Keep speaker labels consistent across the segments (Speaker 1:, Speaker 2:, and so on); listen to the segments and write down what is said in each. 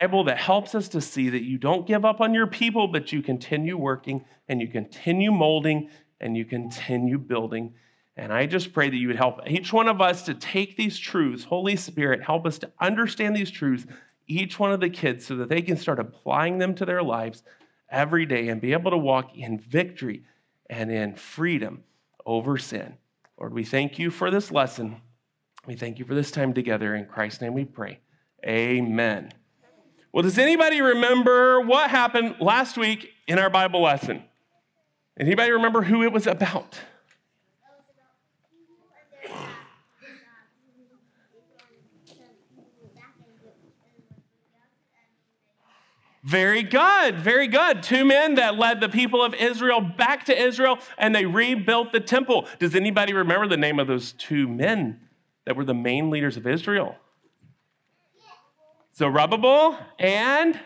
Speaker 1: Bible that helps us to see that you don't give up on your people, but you continue working and you continue molding and you continue building. And I just pray that you would help each one of us to take these truths. Holy Spirit, help us to understand these truths, each one of the kids, so that they can start applying them to their lives every day and be able to walk in victory and in freedom over sin. Lord, we thank you for this lesson. We thank you for this time together. In Christ's name we pray. Amen. Well, does anybody remember what happened last week in our Bible lesson? Anybody remember who it was about? Very good, very good. Two men that led the people of Israel back to Israel and they rebuilt the temple. Does anybody remember the name of those two men that were the main leaders of Israel? Zerubbabel and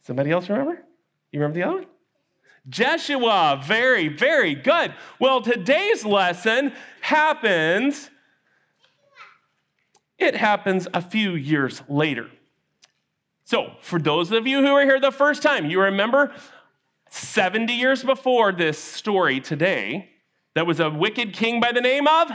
Speaker 1: somebody else remember? You remember the other one? Jeshua. Very, very good. Well, today's lesson happens, it happens a few years later. So, for those of you who are here the first time, you remember 70 years before this story today, there was a wicked king by the name of.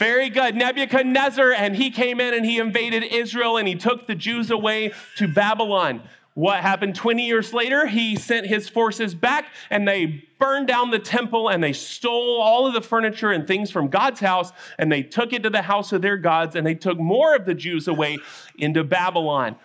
Speaker 1: Very good. Nebuchadnezzar, and he came in and he invaded Israel and he took the Jews away to Babylon. What happened 20 years later? He sent his forces back and they burned down the temple and they stole all of the furniture and things from God's house and they took it to the house of their gods and they took more of the Jews away into Babylon.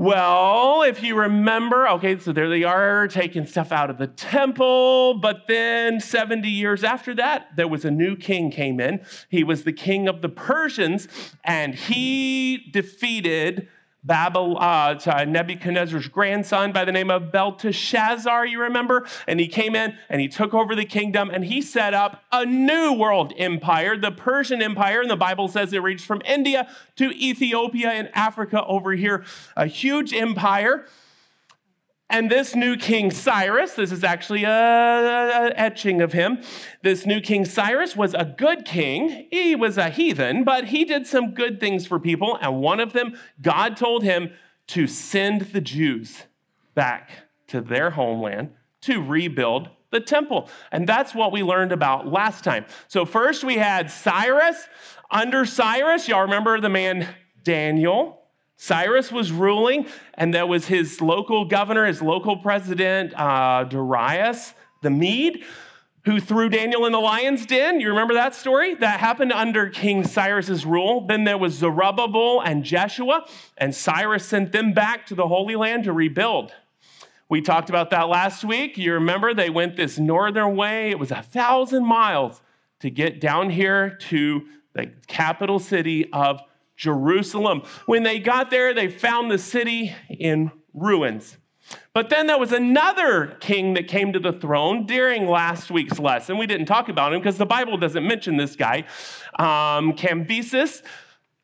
Speaker 1: Well, if you remember, okay, so there they are taking stuff out of the temple, but then 70 years after that, there was a new king came in. He was the king of the Persians, and he defeated Babel, uh, Nebuchadnezzar's grandson by the name of Belteshazzar, you remember? And he came in and he took over the kingdom and he set up a new world empire, the Persian Empire. And the Bible says it reached from India to Ethiopia and Africa over here, a huge empire. And this new king Cyrus, this is actually a, etching of him. This new king Cyrus was a good king. He was a heathen, but he did some good things for people. And one of them, God told him to send the Jews back to their homeland to rebuild the temple. And that's what we learned about last time. So, first we had Cyrus. Under Cyrus, y'all remember the man Daniel. Cyrus was ruling, and there was his local governor, his local president, uh, Darius the Mede, who threw Daniel in the lion's den. You remember that story? That happened under King Cyrus's rule. Then there was Zerubbabel and Jeshua, and Cyrus sent them back to the Holy Land to rebuild. We talked about that last week. You remember they went this northern way. It was a thousand miles to get down here to the capital city of Jerusalem. When they got there, they found the city in ruins. But then there was another king that came to the throne during last week's lesson. We didn't talk about him because the Bible doesn't mention this guy, um, Cambyses.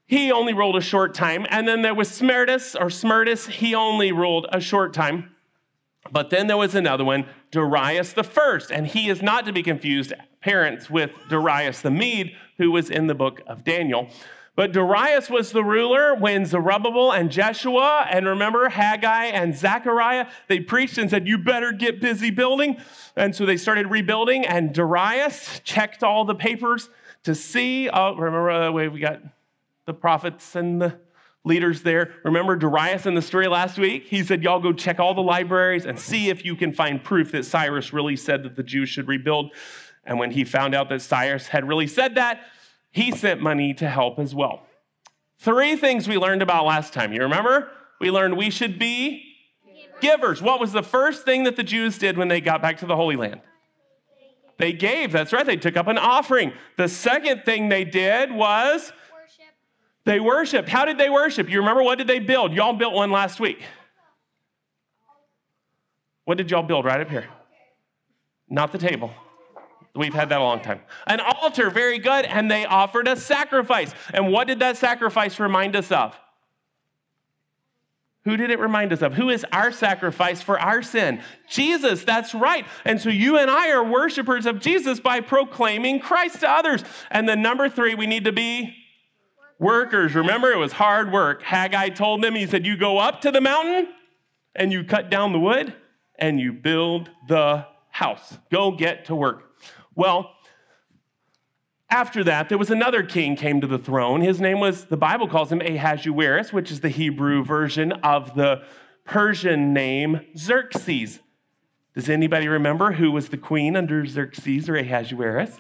Speaker 1: He only ruled a short time. And then there was Smerdis or Smerdis. He only ruled a short time. But then there was another one, Darius the First, and he is not to be confused, parents, with Darius the Mede, who was in the book of Daniel. But Darius was the ruler when Zerubbabel and Jeshua, and remember Haggai and Zechariah, they preached and said, You better get busy building. And so they started rebuilding, and Darius checked all the papers to see. Oh, remember, uh, wait, we got the prophets and the leaders there. Remember Darius in the story last week? He said, Y'all go check all the libraries and see if you can find proof that Cyrus really said that the Jews should rebuild. And when he found out that Cyrus had really said that, he sent money to help as well. Three things we learned about last time. You remember? We learned we should be givers. What was the first thing that the Jews did when they got back to the Holy Land? They gave. That's right. They took up an offering. The second thing they did was they worshiped. How did they worship? You remember what did they build? Y'all built one last week. What did y'all build right up here? Not the table. We've had that a long time. An altar, very good. And they offered a sacrifice. And what did that sacrifice remind us of? Who did it remind us of? Who is our sacrifice for our sin? Jesus, that's right. And so you and I are worshipers of Jesus by proclaiming Christ to others. And then number three, we need to be Workers, remember it was hard work. Haggai told them, he said, You go up to the mountain and you cut down the wood and you build the house. Go get to work. Well, after that, there was another king came to the throne. His name was, the Bible calls him Ahasuerus, which is the Hebrew version of the Persian name Xerxes. Does anybody remember who was the queen under Xerxes or Ahasuerus?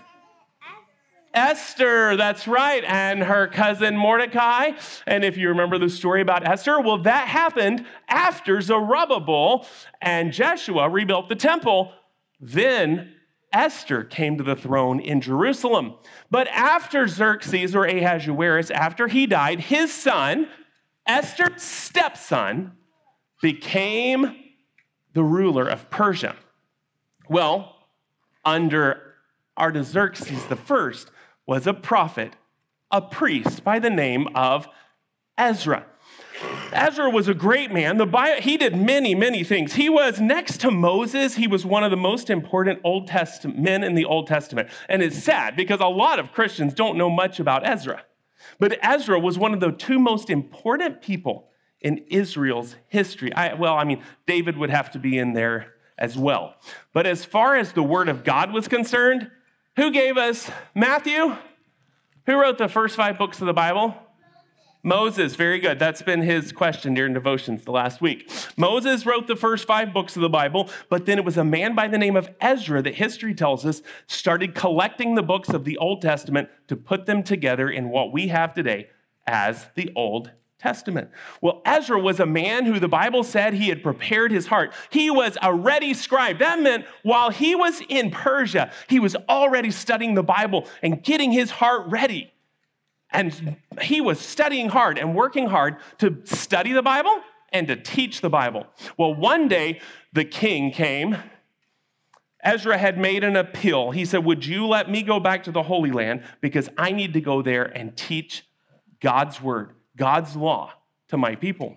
Speaker 1: Esther, that's right, and her cousin Mordecai. And if you remember the story about Esther, well, that happened after Zerubbabel and Jeshua rebuilt the temple. Then Esther came to the throne in Jerusalem. But after Xerxes or Ahasuerus, after he died, his son, Esther's stepson, became the ruler of Persia. Well, under Artaxerxes first, was a prophet, a priest by the name of Ezra. Ezra was a great man. The Bible, he did many, many things. He was next to Moses. He was one of the most important Old Testament men in the Old Testament. And it's sad because a lot of Christians don't know much about Ezra. But Ezra was one of the two most important people in Israel's history. I, well, I mean, David would have to be in there as well. But as far as the Word of God was concerned, who gave us Matthew? Who wrote the first five books of the Bible? Moses, very good. That's been his question during devotions the last week. Moses wrote the first five books of the Bible, but then it was a man by the name of Ezra that history tells us started collecting the books of the Old Testament to put them together in what we have today as the Old Testament. Well, Ezra was a man who the Bible said he had prepared his heart. He was a ready scribe. That meant while he was in Persia, he was already studying the Bible and getting his heart ready. And he was studying hard and working hard to study the Bible and to teach the Bible. Well, one day the king came. Ezra had made an appeal. He said, Would you let me go back to the Holy Land? Because I need to go there and teach God's word. God's law to my people.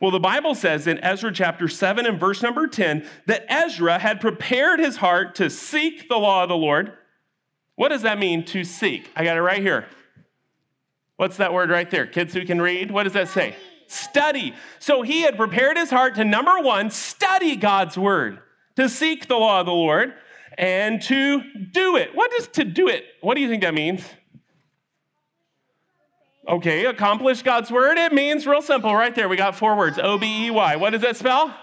Speaker 1: Well, the Bible says in Ezra chapter 7 and verse number 10 that Ezra had prepared his heart to seek the law of the Lord. What does that mean to seek? I got it right here. What's that word right there? Kids who can read, what does that say? Study. So he had prepared his heart to number one, study God's word, to seek the law of the Lord, and to do it. What does to do it? What do you think that means? Okay, accomplish God's word. It means real simple right there. We got four words O B E Y. What does that spell? Obey.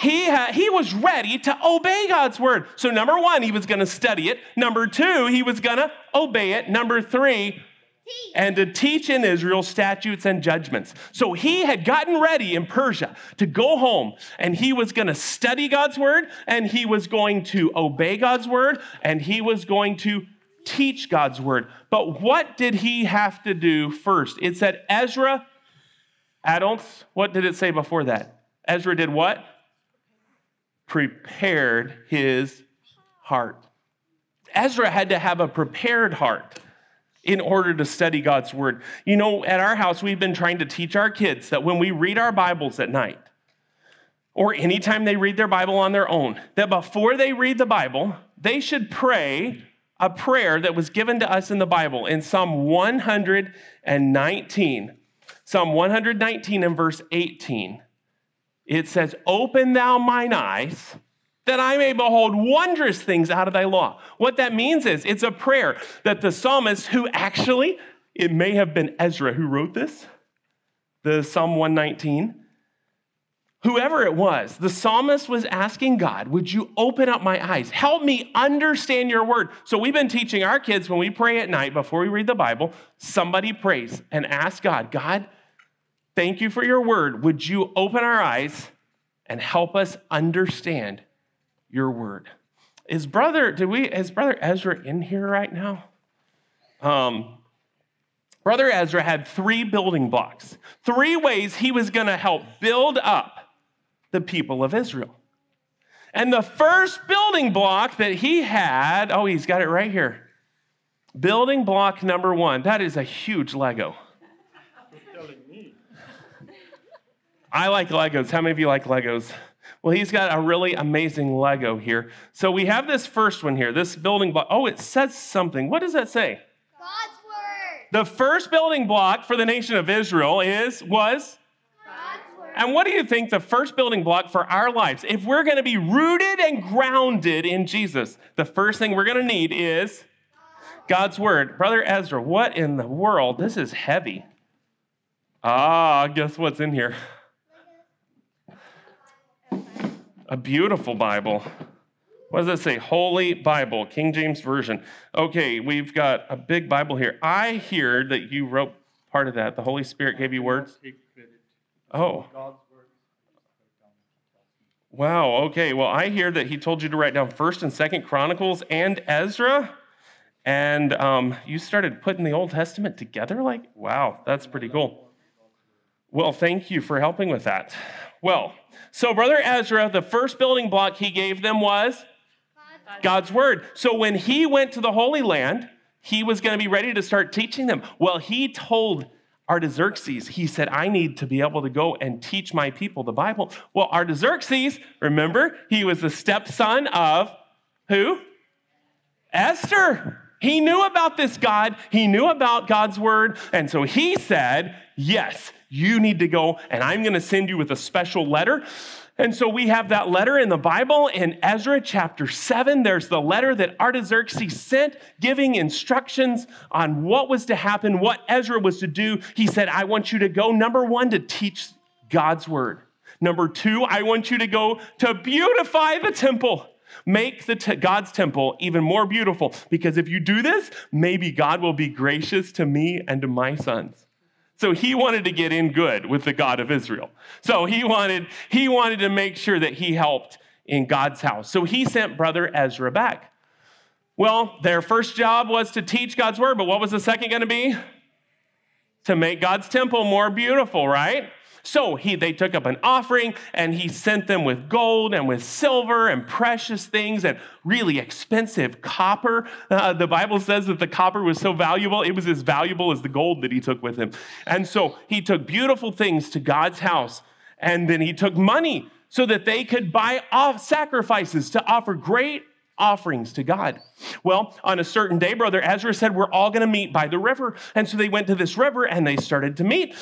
Speaker 1: He, ha- he was ready to obey God's word. So, number one, he was going to study it. Number two, he was going to obey it. Number three, and to teach in Israel statutes and judgments. So he had gotten ready in Persia to go home and he was going to study God's word and he was going to obey God's word and he was going to teach God's word. But what did he have to do first? It said Ezra, adults, what did it say before that? Ezra did what? Prepared his heart. Ezra had to have a prepared heart in order to study God's word. You know, at our house, we've been trying to teach our kids that when we read our Bibles at night, or anytime they read their Bible on their own, that before they read the Bible, they should pray a prayer that was given to us in the Bible in Psalm 119. Psalm 119 and verse 18. It says, Open thou mine eyes that I may behold wondrous things out of thy law. What that means is it's a prayer that the psalmist, who actually, it may have been Ezra who wrote this, the Psalm 119, whoever it was, the psalmist was asking God, Would you open up my eyes? Help me understand your word. So we've been teaching our kids when we pray at night before we read the Bible, somebody prays and asks God, God, thank you for your word. Would you open our eyes and help us understand your word? Is brother, did we, is brother Ezra in here right now? Um, Brother Ezra had three building blocks, three ways he was going to help build up the people of Israel. And the first building block that he had, oh, he's got it right here. Building block number one. That is a huge Lego. I like Legos. How many of you like Legos? Well, he's got a really amazing Lego here. So we have this first one here, this building block. Oh, it says something. What does that say?
Speaker 2: God's word.
Speaker 1: The first building block for the nation of Israel is was God's word. and what do you think the first building block for our lives? If we're going to be rooted and grounded in Jesus, the first thing we're going to need is God's word. Brother Ezra, what in the world? This is heavy. Ah, guess what's in here? A beautiful Bible. What does it say? Holy Bible, King James Version. Okay, we've got a big Bible here. I hear that you wrote part of that. The Holy Spirit gave you words. Oh. Wow, okay. Well, I hear that he told you to write down 1st and 2nd Chronicles and Ezra. And um, you started putting the Old Testament together? Like, wow, that's pretty cool. Well, thank you for helping with that. Well, so Brother Ezra, the first building block he gave them was God's Word. So when he went to the Holy Land, he was going to be ready to start teaching them. Well, he told Artaxerxes, he said, I need to be able to go and teach my people the Bible. Well, Artaxerxes, remember, he was the stepson of who? Esther. He knew about this God, he knew about God's word, and so he said, Yes, you need to go, and I'm going to send you with a special letter. And so we have that letter in the Bible in Ezra chapter 7. There's the letter that Artaxerxes sent giving instructions on what was to happen, what Ezra was to do. He said, I want you to go, number one, to teach God's word. Number two, I want you to go to beautify the temple. Make the te- God's temple even more beautiful because if you do this, maybe God will be gracious to me and to my sons. So he wanted to get in good with the God of Israel. So he wanted, he wanted to make sure that he helped in God's house. So he sent brother Ezra back. Well, their first job was to teach God's word, but what was the second going to be? To make God's temple more beautiful, right? So he, they took up an offering and he sent them with gold and with silver and precious things and really expensive copper. Uh, the Bible says that the copper was so valuable, it was as valuable as the gold that he took with him. And so he took beautiful things to God's house and then he took money so that they could buy off sacrifices to offer great offerings to God. Well, on a certain day, Brother Ezra said, We're all going to meet by the river. And so they went to this river and they started to meet.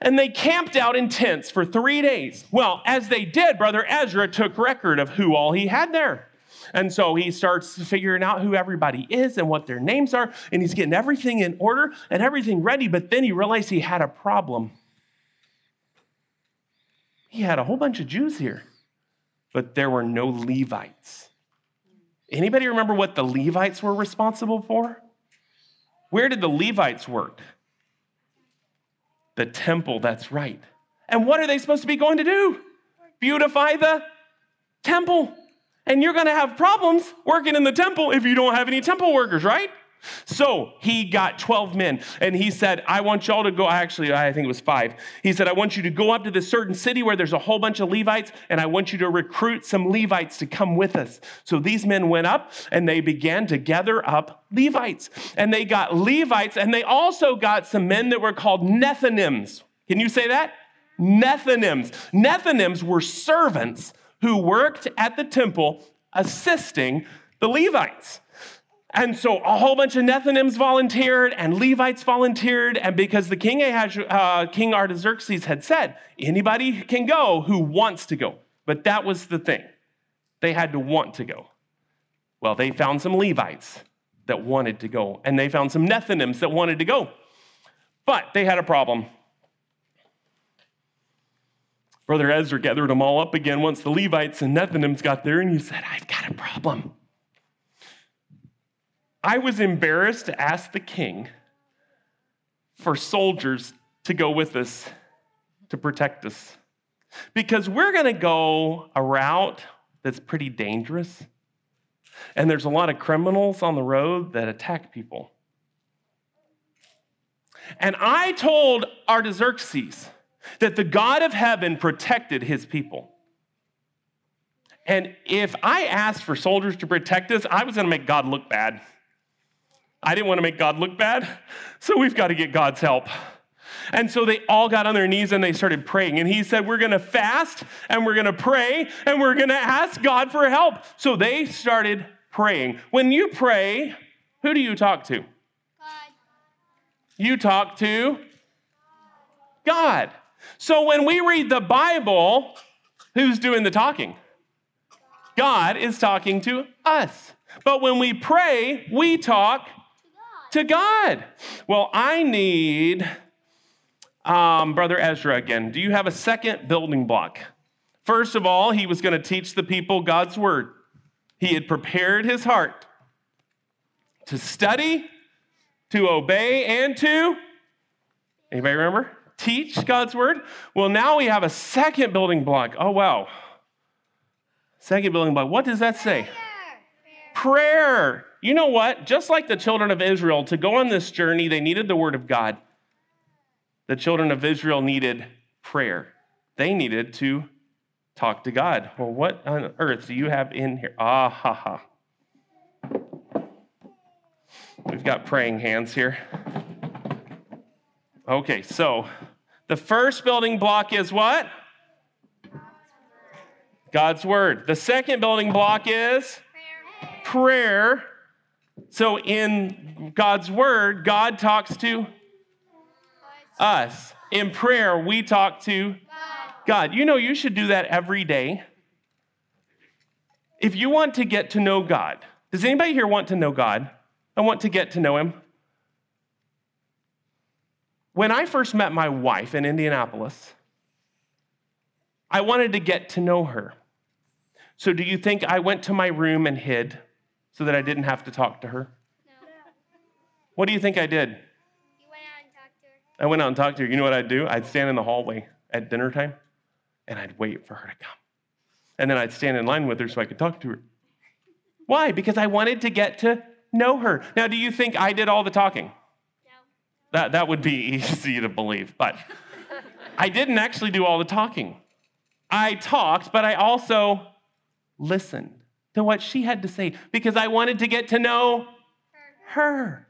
Speaker 1: And they camped out in tents for three days. Well, as they did, Brother Ezra took record of who all he had there. And so he starts figuring out who everybody is and what their names are, and he's getting everything in order and everything ready. But then he realized he had a problem. He had a whole bunch of Jews here, but there were no Levites. Anybody remember what the Levites were responsible for? Where did the Levites work? The temple, that's right. And what are they supposed to be going to do? Beautify the temple. And you're going to have problems working in the temple if you don't have any temple workers, right? So he got 12 men and he said, I want y'all to go. Actually, I think it was five. He said, I want you to go up to this certain city where there's a whole bunch of Levites and I want you to recruit some Levites to come with us. So these men went up and they began to gather up Levites. And they got Levites and they also got some men that were called Nethinims. Can you say that? Nethinims. Nethinims were servants who worked at the temple assisting the Levites. And so a whole bunch of Nethinims volunteered and Levites volunteered. And because the king, Ahaz, uh, king Artaxerxes had said, anybody can go who wants to go. But that was the thing. They had to want to go. Well, they found some Levites that wanted to go, and they found some Nethinims that wanted to go. But they had a problem. Brother Ezra gathered them all up again once the Levites and Nethinims got there, and he said, I've got a problem. I was embarrassed to ask the king for soldiers to go with us to protect us because we're going to go a route that's pretty dangerous. And there's a lot of criminals on the road that attack people. And I told Artaxerxes that the God of heaven protected his people. And if I asked for soldiers to protect us, I was going to make God look bad. I didn't want to make God look bad, so we've got to get God's help. And so they all got on their knees and they started praying. And he said, We're going to fast and we're going to pray and we're going to ask God for help. So they started praying. When you pray, who do you talk to? God. You talk to God. So when we read the Bible, who's doing the talking? God is talking to us. But when we pray, we talk to God. Well, I need um, Brother Ezra again. Do you have a second building block? First of all, he was going to teach the people God's word. He had prepared his heart to study, to obey, and to, anybody remember? Teach God's word. Well, now we have a second building block. Oh, wow. Second building block. What does that say? Prayer. You know what? Just like the children of Israel, to go on this journey, they needed the word of God. The children of Israel needed prayer. They needed to talk to God. Well, what on earth do you have in here? Ah, ha, ha. We've got praying hands here. Okay, so the first building block is what? God's word. The second building block is prayer. So in God's word, God talks to us. In prayer, we talk to God. You know, you should do that every day. If you want to get to know God, does anybody here want to know God? I want to get to know Him. When I first met my wife in Indianapolis, I wanted to get to know her. So, do you think I went to my room and hid so that I didn't have to talk to her? No. What do you think I did?
Speaker 2: You went out and talked to her.
Speaker 1: I went out and talked to her. You know what I'd do? I'd stand in the hallway at dinner time and I'd wait for her to come. And then I'd stand in line with her so I could talk to her. Why? Because I wanted to get to know her. Now, do you think I did all the talking?
Speaker 2: No.
Speaker 1: That, that would be easy to believe, but I didn't actually do all the talking. I talked, but I also listened to what she had to say because I wanted to get to know her.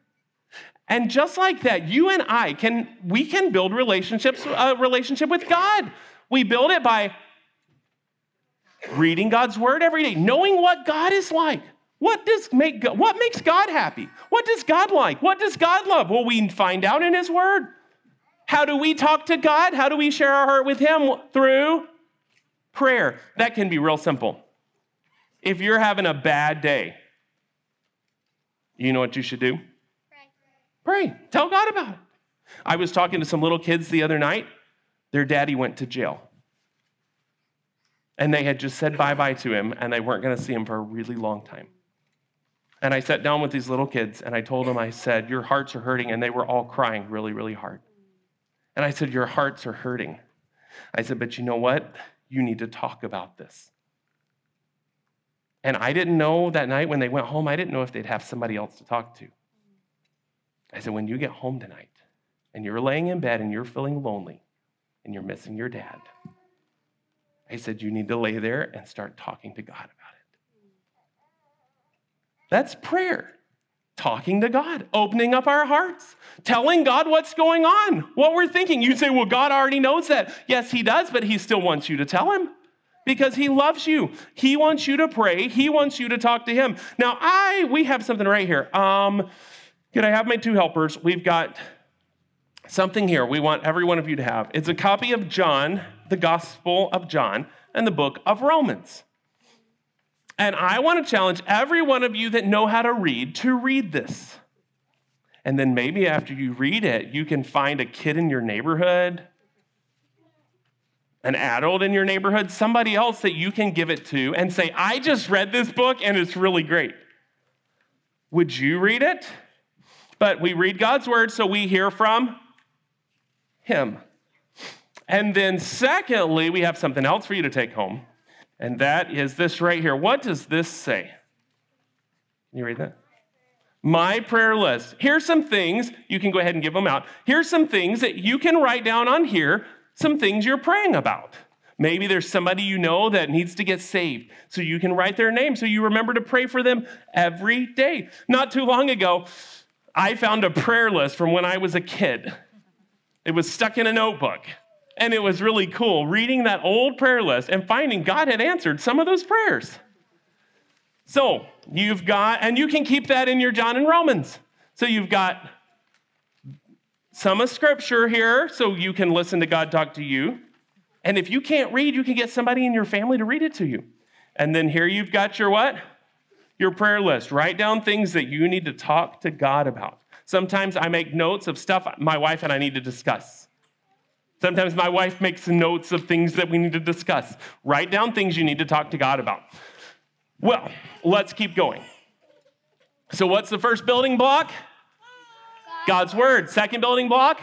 Speaker 1: And just like that, you and I can we can build relationships a relationship with God. We build it by reading God's word every day, knowing what God is like. What does make what makes God happy? What does God like? What does God love? Well, we find out in his word. How do we talk to God? How do we share our heart with him through prayer? That can be real simple. If you're having a bad day, you know what you should do?
Speaker 2: Pray.
Speaker 1: Pray. Tell God about it. I was talking to some little kids the other night. Their daddy went to jail. And they had just said bye bye to him, and they weren't going to see him for a really long time. And I sat down with these little kids, and I told them, I said, Your hearts are hurting. And they were all crying really, really hard. And I said, Your hearts are hurting. I said, But you know what? You need to talk about this. And I didn't know that night when they went home, I didn't know if they'd have somebody else to talk to. I said, When you get home tonight and you're laying in bed and you're feeling lonely and you're missing your dad, I said, You need to lay there and start talking to God about it. That's prayer. Talking to God, opening up our hearts, telling God what's going on, what we're thinking. You say, Well, God already knows that. Yes, He does, but He still wants you to tell Him because He loves you. He wants you to pray, He wants you to talk to Him. Now, I, we have something right here. Um, can I have my two helpers? We've got something here we want every one of you to have. It's a copy of John, the Gospel of John, and the book of Romans. And I want to challenge every one of you that know how to read to read this. And then maybe after you read it, you can find a kid in your neighborhood, an adult in your neighborhood, somebody else that you can give it to and say, I just read this book and it's really great. Would you read it? But we read God's word, so we hear from Him. And then, secondly, we have something else for you to take home, and that is this right here. What does this say? Can you read that? My prayer list. Here's some things, you can go ahead and give them out. Here's some things that you can write down on here, some things you're praying about. Maybe there's somebody you know that needs to get saved, so you can write their name so you remember to pray for them every day. Not too long ago, I found a prayer list from when I was a kid. It was stuck in a notebook. And it was really cool reading that old prayer list and finding God had answered some of those prayers. So you've got, and you can keep that in your John and Romans. So you've got some of scripture here so you can listen to God talk to you. And if you can't read, you can get somebody in your family to read it to you. And then here you've got your what? Your prayer list. Write down things that you need to talk to God about. Sometimes I make notes of stuff my wife and I need to discuss. Sometimes my wife makes notes of things that we need to discuss. Write down things you need to talk to God about. Well, let's keep going. So, what's the first building block? God's word. Second building block?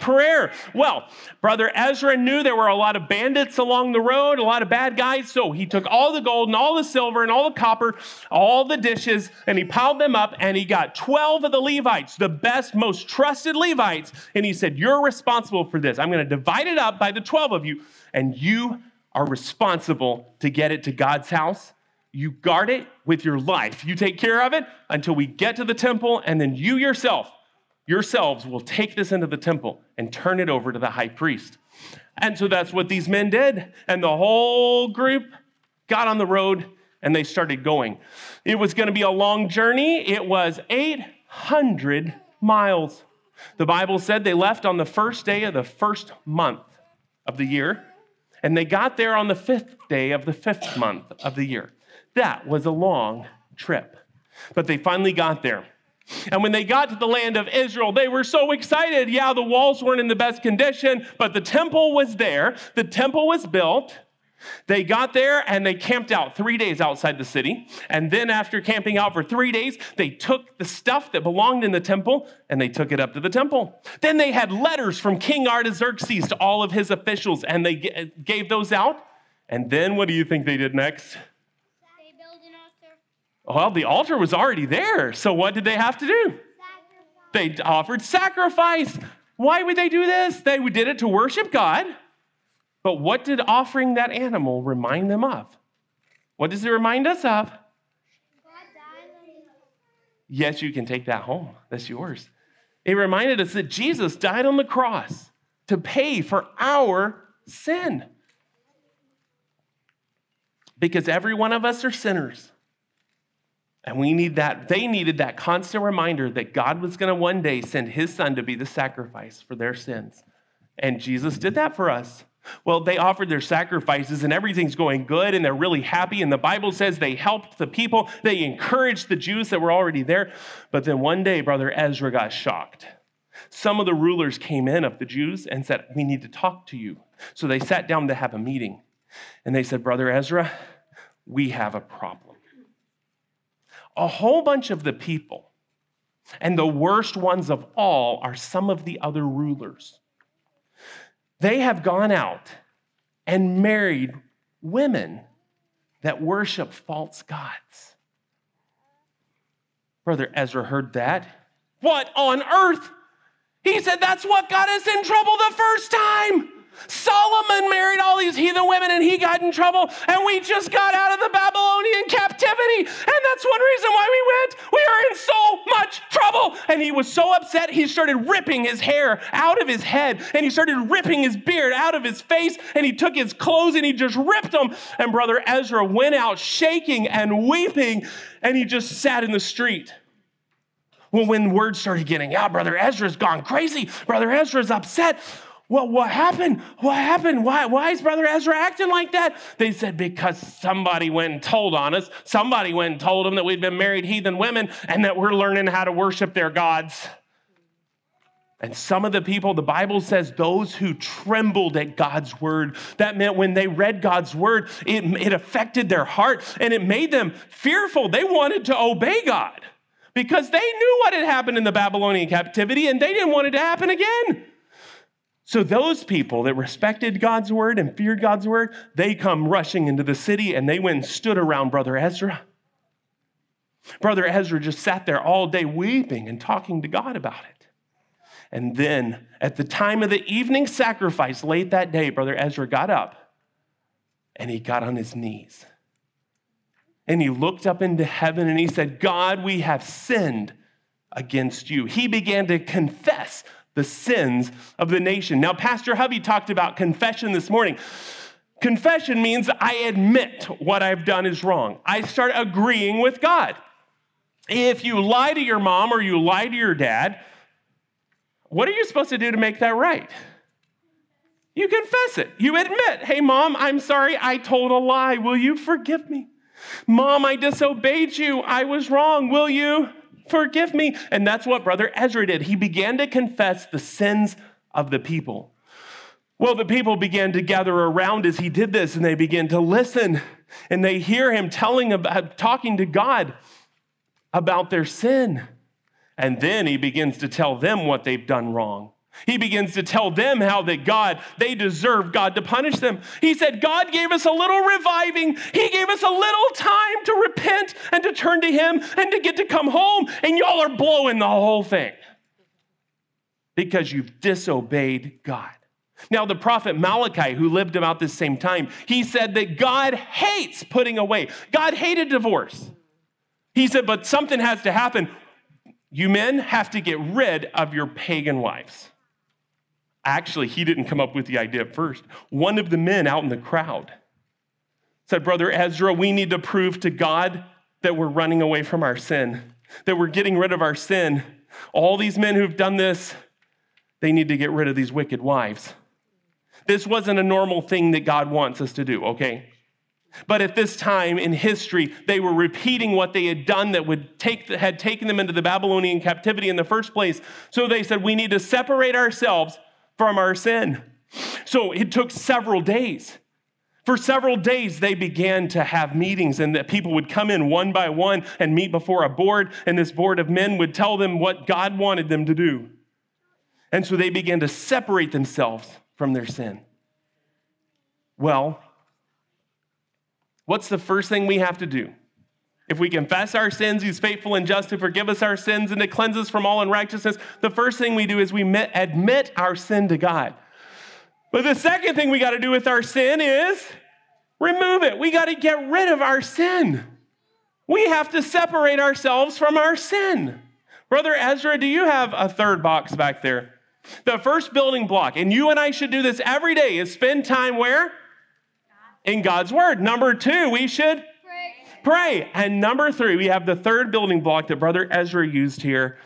Speaker 1: prayer. Well, Brother Ezra knew there were a lot of bandits along the road, a lot of bad guys. So he took all the gold and all the silver and all the copper, all the dishes, and he piled them up and he got 12 of the Levites, the best, most trusted Levites. And he said, You're responsible for this. I'm going to divide it up by the 12 of you, and you are responsible to get it to God's house. You guard it with your life. You take care of it until we get to the temple, and then you yourself yourselves will take this into the temple and turn it over to the high priest. And so that's what these men did. And the whole group got on the road and they started going. It was going to be a long journey, it was 800 miles. The Bible said they left on the first day of the first month of the year, and they got there on the fifth day of the fifth month of the year. That was a long trip. But they finally got there. And when they got to the land of Israel, they were so excited. Yeah, the walls weren't in the best condition, but the temple was there. The temple was built. They got there and they camped out three days outside the city. And then, after camping out for three days, they took the stuff that belonged in the temple and they took it up to the temple. Then they had letters from King Artaxerxes to all of his officials and they gave those out. And then, what do you think they did next? Well, the altar was already there. So what did they have to do? They offered sacrifice. Why would they do this? They did it to worship God. But what did offering that animal remind them of? What does it remind us of? Yes, you can take that home. That's yours. It reminded us that Jesus died on the cross to pay for our sin. Because every one of us are sinners. And we need that, they needed that constant reminder that God was going to one day send his son to be the sacrifice for their sins. And Jesus did that for us. Well, they offered their sacrifices and everything's going good and they're really happy. And the Bible says they helped the people, they encouraged the Jews that were already there. But then one day, Brother Ezra got shocked. Some of the rulers came in of the Jews and said, We need to talk to you. So they sat down to have a meeting. And they said, Brother Ezra, we have a problem a whole bunch of the people, and the worst ones of all are some of the other rulers. They have gone out and married women that worship false gods. Brother Ezra heard that. What on earth? He said, That's what got us in trouble the first time. Solomon married all these heathen women and he got in trouble, and we just got out of the Babylonian captivity. And that's one reason why we went. We are in so much trouble. And he was so upset, he started ripping his hair out of his head, and he started ripping his beard out of his face, and he took his clothes and he just ripped them. And Brother Ezra went out shaking and weeping, and he just sat in the street. Well, when word started getting out, Brother Ezra's gone crazy. Brother Ezra's upset. Well, what happened? What happened? Why, why is Brother Ezra acting like that? They said, because somebody went and told on us. Somebody went and told them that we'd been married heathen women and that we're learning how to worship their gods. And some of the people, the Bible says, those who trembled at God's word. That meant when they read God's word, it, it affected their heart and it made them fearful. They wanted to obey God because they knew what had happened in the Babylonian captivity and they didn't want it to happen again. So those people that respected God's word and feared God's word, they come rushing into the city and they went and stood around Brother Ezra. Brother Ezra just sat there all day weeping and talking to God about it. And then at the time of the evening sacrifice, late that day, Brother Ezra got up and he got on his knees. And he looked up into heaven and he said, God, we have sinned against you. He began to confess the sins of the nation. Now, Pastor Hubby talked about confession this morning. Confession means I admit what I've done is wrong. I start agreeing with God. If you lie to your mom or you lie to your dad, what are you supposed to do to make that right? You confess it. You admit, hey, mom, I'm sorry, I told a lie. Will you forgive me? Mom, I disobeyed you. I was wrong. Will you forgive me? And that's what Brother Ezra did. He began to confess the sins of the people. Well, the people began to gather around as he did this, and they began to listen, and they hear him telling about talking to God about their sin. And then he begins to tell them what they've done wrong. He begins to tell them how that God, they deserve God to punish them. He said, God gave us a little reviving. He gave us a little time to repent and to turn to Him and to get to come home, and y'all are blowing the whole thing because you've disobeyed God. Now, the prophet Malachi, who lived about this same time, he said that God hates putting away. God hated divorce. He said, but something has to happen. You men have to get rid of your pagan wives. Actually, he didn't come up with the idea first. One of the men out in the crowd said, Brother Ezra, we need to prove to God that we're running away from our sin, that we're getting rid of our sin. All these men who've done this, they need to get rid of these wicked wives. This wasn't a normal thing that God wants us to do, okay? But at this time in history, they were repeating what they had done that would take, had taken them into the Babylonian captivity in the first place. So they said, We need to separate ourselves from our sin. So it took several days. For several days, they began to have meetings, and that people would come in one by one and meet before a board, and this board of men would tell them what God wanted them to do. And so they began to separate themselves from their sin. Well, what's the first thing we have to do? If we confess our sins, He's faithful and just to forgive us our sins and to cleanse us from all unrighteousness. The first thing we do is we admit our sin to God. But the second thing we got to do with our sin is remove it. We got to get rid of our sin. We have to separate ourselves from our sin. Brother Ezra, do you have a third box back there? The first building block, and you and I should do this every day, is spend time where? In God's Word. Number two, we should pray. And number three, we have the third building block that Brother Ezra used here.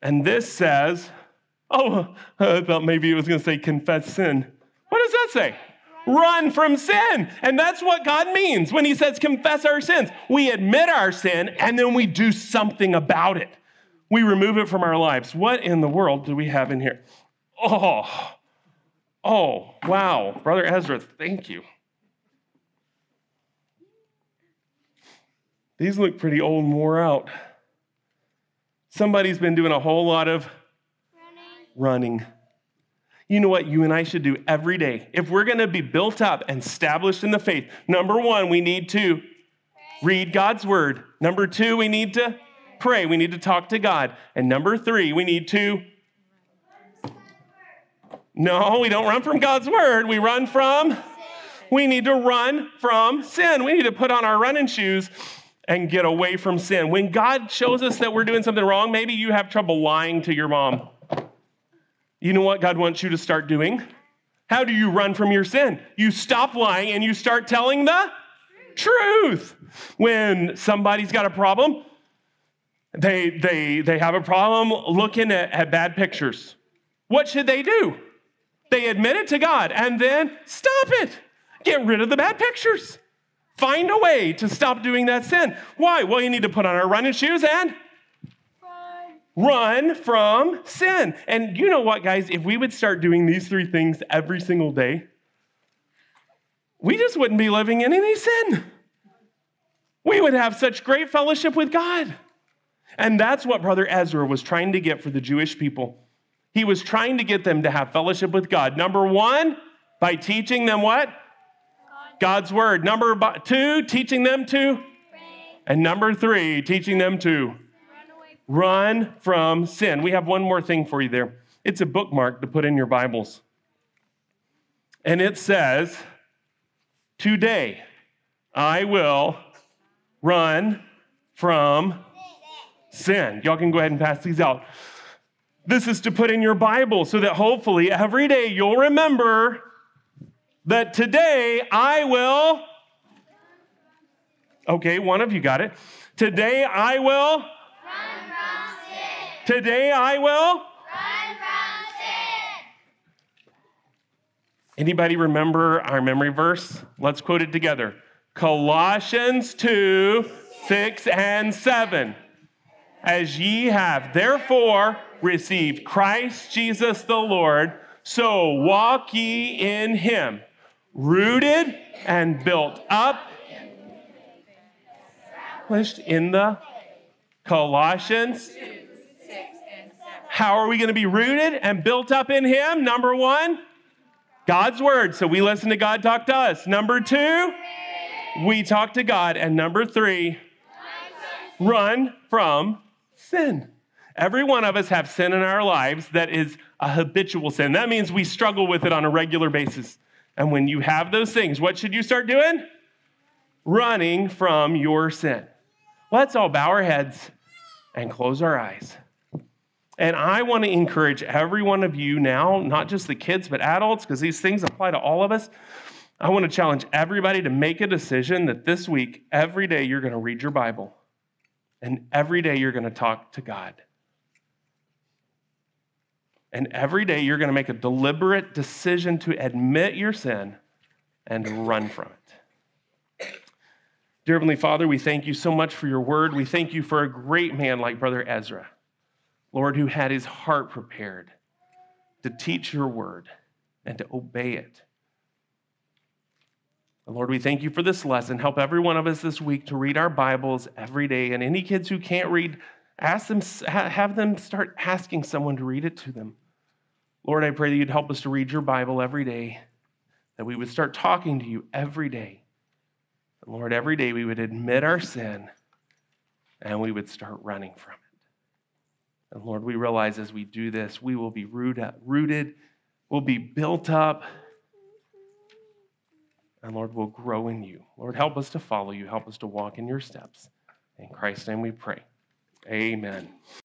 Speaker 1: And this says, oh, I thought maybe it was going to say confess sin. What does that say? Run from sin. And that's what God means when He says confess our sins. We admit our sin and then we do something about it. We remove it from our lives. What in the world do we have in here? Oh, oh, wow. Brother Ezra, thank you. These look pretty old and wore out. Somebody's been doing a whole lot of running. running. You know what you and I should do every day? If we're going to be built up and established in the faith, number one, we need to read God's word. Number two, we need to pray. We need to talk to God. And number three, we need to. No, we don't run from God's word. We run from. We need to run from sin. We need to put on our running shoes and get away from sin. When God shows us that we're doing something wrong, maybe you have trouble lying to your mom. You know what God wants you to start doing? How do you run from your sin? You stop lying and you start telling the truth. When somebody's got a problem, they, they, they have a problem looking at, at bad pictures. What should they do? They admit it to God and then stop it. Get rid of the bad pictures. Find a way to stop doing that sin. Why? Well, you need to put on our running shoes and run from sin. And you know what, guys? If we would start doing these three things every single day, we just wouldn't be living in any sin. We would have such great fellowship with God. And that's what Brother Ezra was trying to get for the Jewish people. He was trying to get them to have fellowship with God. Number one, by teaching them what? God's word. Number two, teaching them to. And number three, teaching them to run from sin. We have one more thing for you there. It's a bookmark to put in your Bibles. And it says, Today I will run from sin. Y'all can go ahead and pass these out. This is to put in your Bible so that hopefully every day you'll remember that today I will. Okay, one of you got it. Today I will. Today I will. Anybody remember our memory verse? Let's quote it together. Colossians 2, 6 and 7. As ye have therefore received Christ Jesus the Lord, so walk ye in him rooted and built up, established in the Colossians. How are we going to be rooted and built up in him? Number one, God's word. So we listen to God talk to us. Number two, we talk to God. And number three, run from sin. Every one of us have sin in our lives that is a habitual sin. That means we struggle with it on a regular basis. And when you have those things, what should you start doing? Running from your sin. Let's all bow our heads and close our eyes. And I want to encourage every one of you now, not just the kids, but adults, because these things apply to all of us. I want to challenge everybody to make a decision that this week, every day, you're going to read your Bible. And every day, you're going to talk to God. And every day, you're going to make a deliberate decision to admit your sin and run from it. Dear Heavenly Father, we thank you so much for your word. We thank you for a great man like Brother Ezra. Lord, who had his heart prepared to teach your word and to obey it. And Lord, we thank you for this lesson. Help every one of us this week to read our Bibles every day. And any kids who can't read, ask them, have them start asking someone to read it to them. Lord, I pray that you'd help us to read your Bible every day, that we would start talking to you every day. And Lord, every day we would admit our sin and we would start running from it. And Lord, we realize as we do this, we will be rooted, we'll be built up, and Lord, we'll grow in you. Lord, help us to follow you, help us to walk in your steps. In Christ's name we pray. Amen.